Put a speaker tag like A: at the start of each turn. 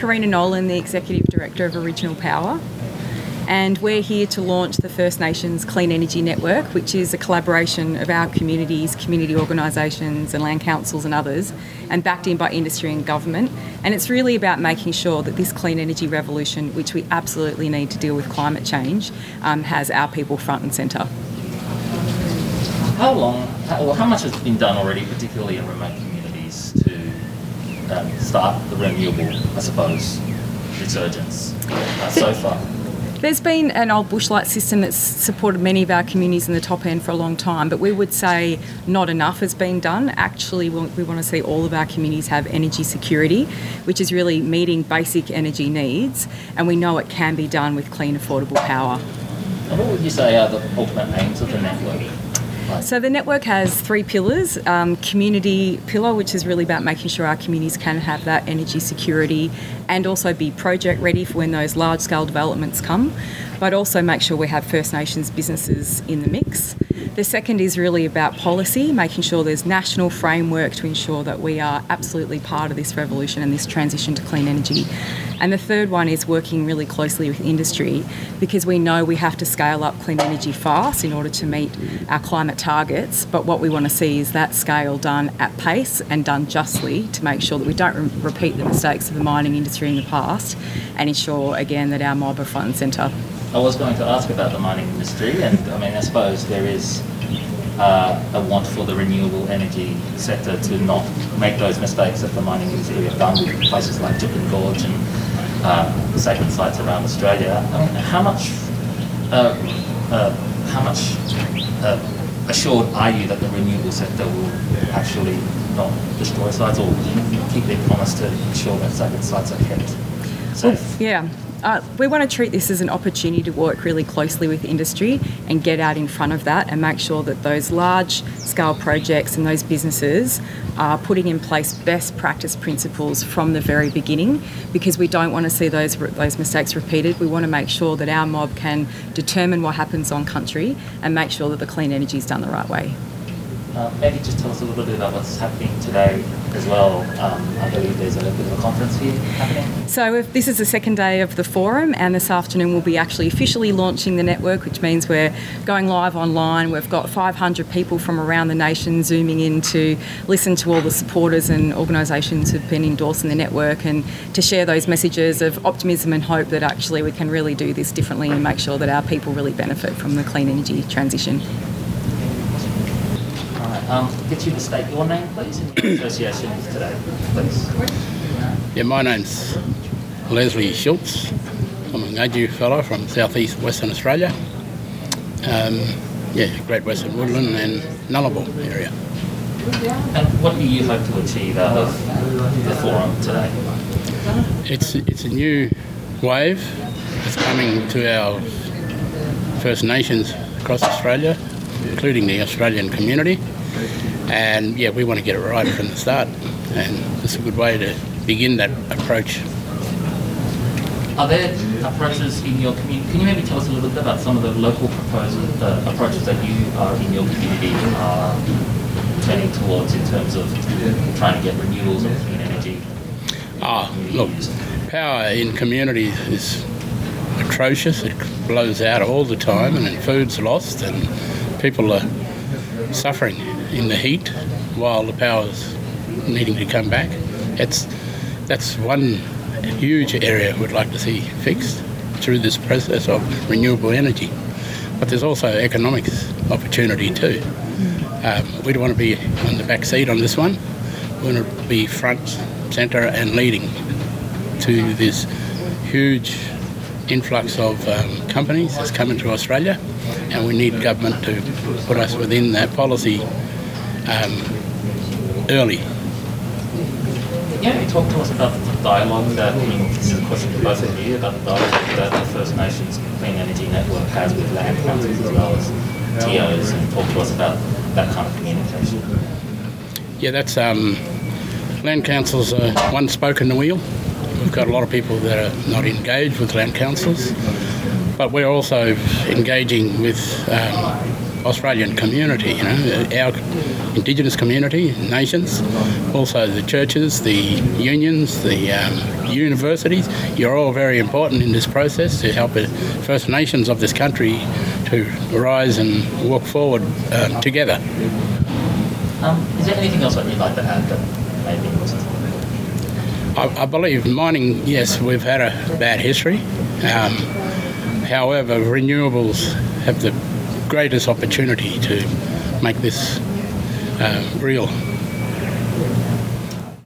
A: Karrina Nolan, the Executive Director of Original Power, and we're here to launch the First Nations Clean Energy Network, which is a collaboration of our communities, community organisations, and land councils and others, and backed in by industry and government. And it's really about making sure that this clean energy revolution, which we absolutely need to deal with climate change, um, has our people front and centre.
B: How long, or how much has been done already, particularly in remote um, start the renewable, I suppose, resurgence uh, so far?
A: There's been an old bushlight system that's supported many of our communities in the top end for a long time, but we would say not enough has been done. Actually, we we want to see all of our communities have energy security, which is really meeting basic energy needs, and we know it can be done with clean, affordable power.
B: And what would you say are the ultimate aims of the network?
A: So the network has three pillars. Um, community pillar, which is really about making sure our communities can have that energy security and also be project ready for when those large scale developments come, but also make sure we have First Nations businesses in the mix. The second is really about policy, making sure there's national framework to ensure that we are absolutely part of this revolution and this transition to clean energy. And the third one is working really closely with industry because we know we have to scale up clean energy fast in order to meet our climate targets. But what we want to see is that scale done at pace and done justly to make sure that we don't re- repeat the mistakes of the mining industry in the past and ensure again that our mob are front and centre.
B: I was going to ask about the mining industry, and I mean, I suppose there is uh, a want for the renewable energy sector to not make those mistakes that the mining industry have done with places like Juukan Gorge and uh, sacred sites around Australia. I mean, how much, uh, uh, how much uh, assured are you that the renewable sector will actually not destroy sites or keep their promise to ensure that sacred sites are kept safe?
A: Yeah. Uh, we want to treat this as an opportunity to work really closely with industry and get out in front of that and make sure that those large scale projects and those businesses are putting in place best practice principles from the very beginning because we don't want to see those those mistakes repeated. We want to make sure that our mob can determine what happens on country and make sure that the clean energy is done the right way.
B: Uh, maybe just tell us a little bit about what's happening today as well. Um, I believe there's a little bit of a conference here happening.
A: So if this is the second day of the forum, and this afternoon we'll be actually officially launching the network, which means we're going live online. We've got 500 people from around the nation zooming in to listen to all the supporters and organisations who've been endorsing the network, and to share those messages of optimism and hope that actually we can really do this differently and make sure that our people really benefit from the clean energy transition.
B: Um, get you to state your name, please, and your association today, please.
C: Yeah, my name's Leslie Schultz. I'm an Ngadju fellow from southeast Western Australia. Um, yeah, Great Western Woodland and Nullarbor area.
B: And what do you hope to achieve out of the forum today?
C: It's it's a new wave that's coming to our First Nations across Australia, including the Australian community. And yeah, we want to get it right from the start, and it's a good way to begin that approach.
B: Are there approaches in your community? Can you maybe tell us a little bit about some of the local proposals, uh, approaches that you are in your community are turning towards in terms of trying to get renewals of clean energy?
C: Ah, look, power in communities is atrocious. It blows out all the time, and then food's lost, and people are suffering in the heat while the power's needing to come back. It's that's one huge area we'd like to see fixed through this process of renewable energy. But there's also economics opportunity too. Um, we don't want to be on the back seat on this one. We want to be front, centre, and leading to this huge influx of um, companies that's coming to Australia, and we need government to put us within that policy um, early.
B: Yeah, you talk to us about the dialogue that, I mean, this is a question for both of you, about the dialogue that the First Nations Clean Energy Network has with land councils as well as TOs, and talk to us about that kind of communication.
C: Yeah, that's um, land councils are one spoke in the wheel. We've got a lot of people that are not engaged with land councils, but we're also engaging with um, Australian community, you know, our Indigenous community, nations, also the churches, the unions, the um, universities. You're all very important in this process to help the First Nations of this country to rise and walk forward uh, together.
B: Um, is there anything else that you'd like to add that maybe wasn't?
C: I, I believe mining, yes, we've had a bad history. Um, however, renewables have the greatest opportunity to make this uh, real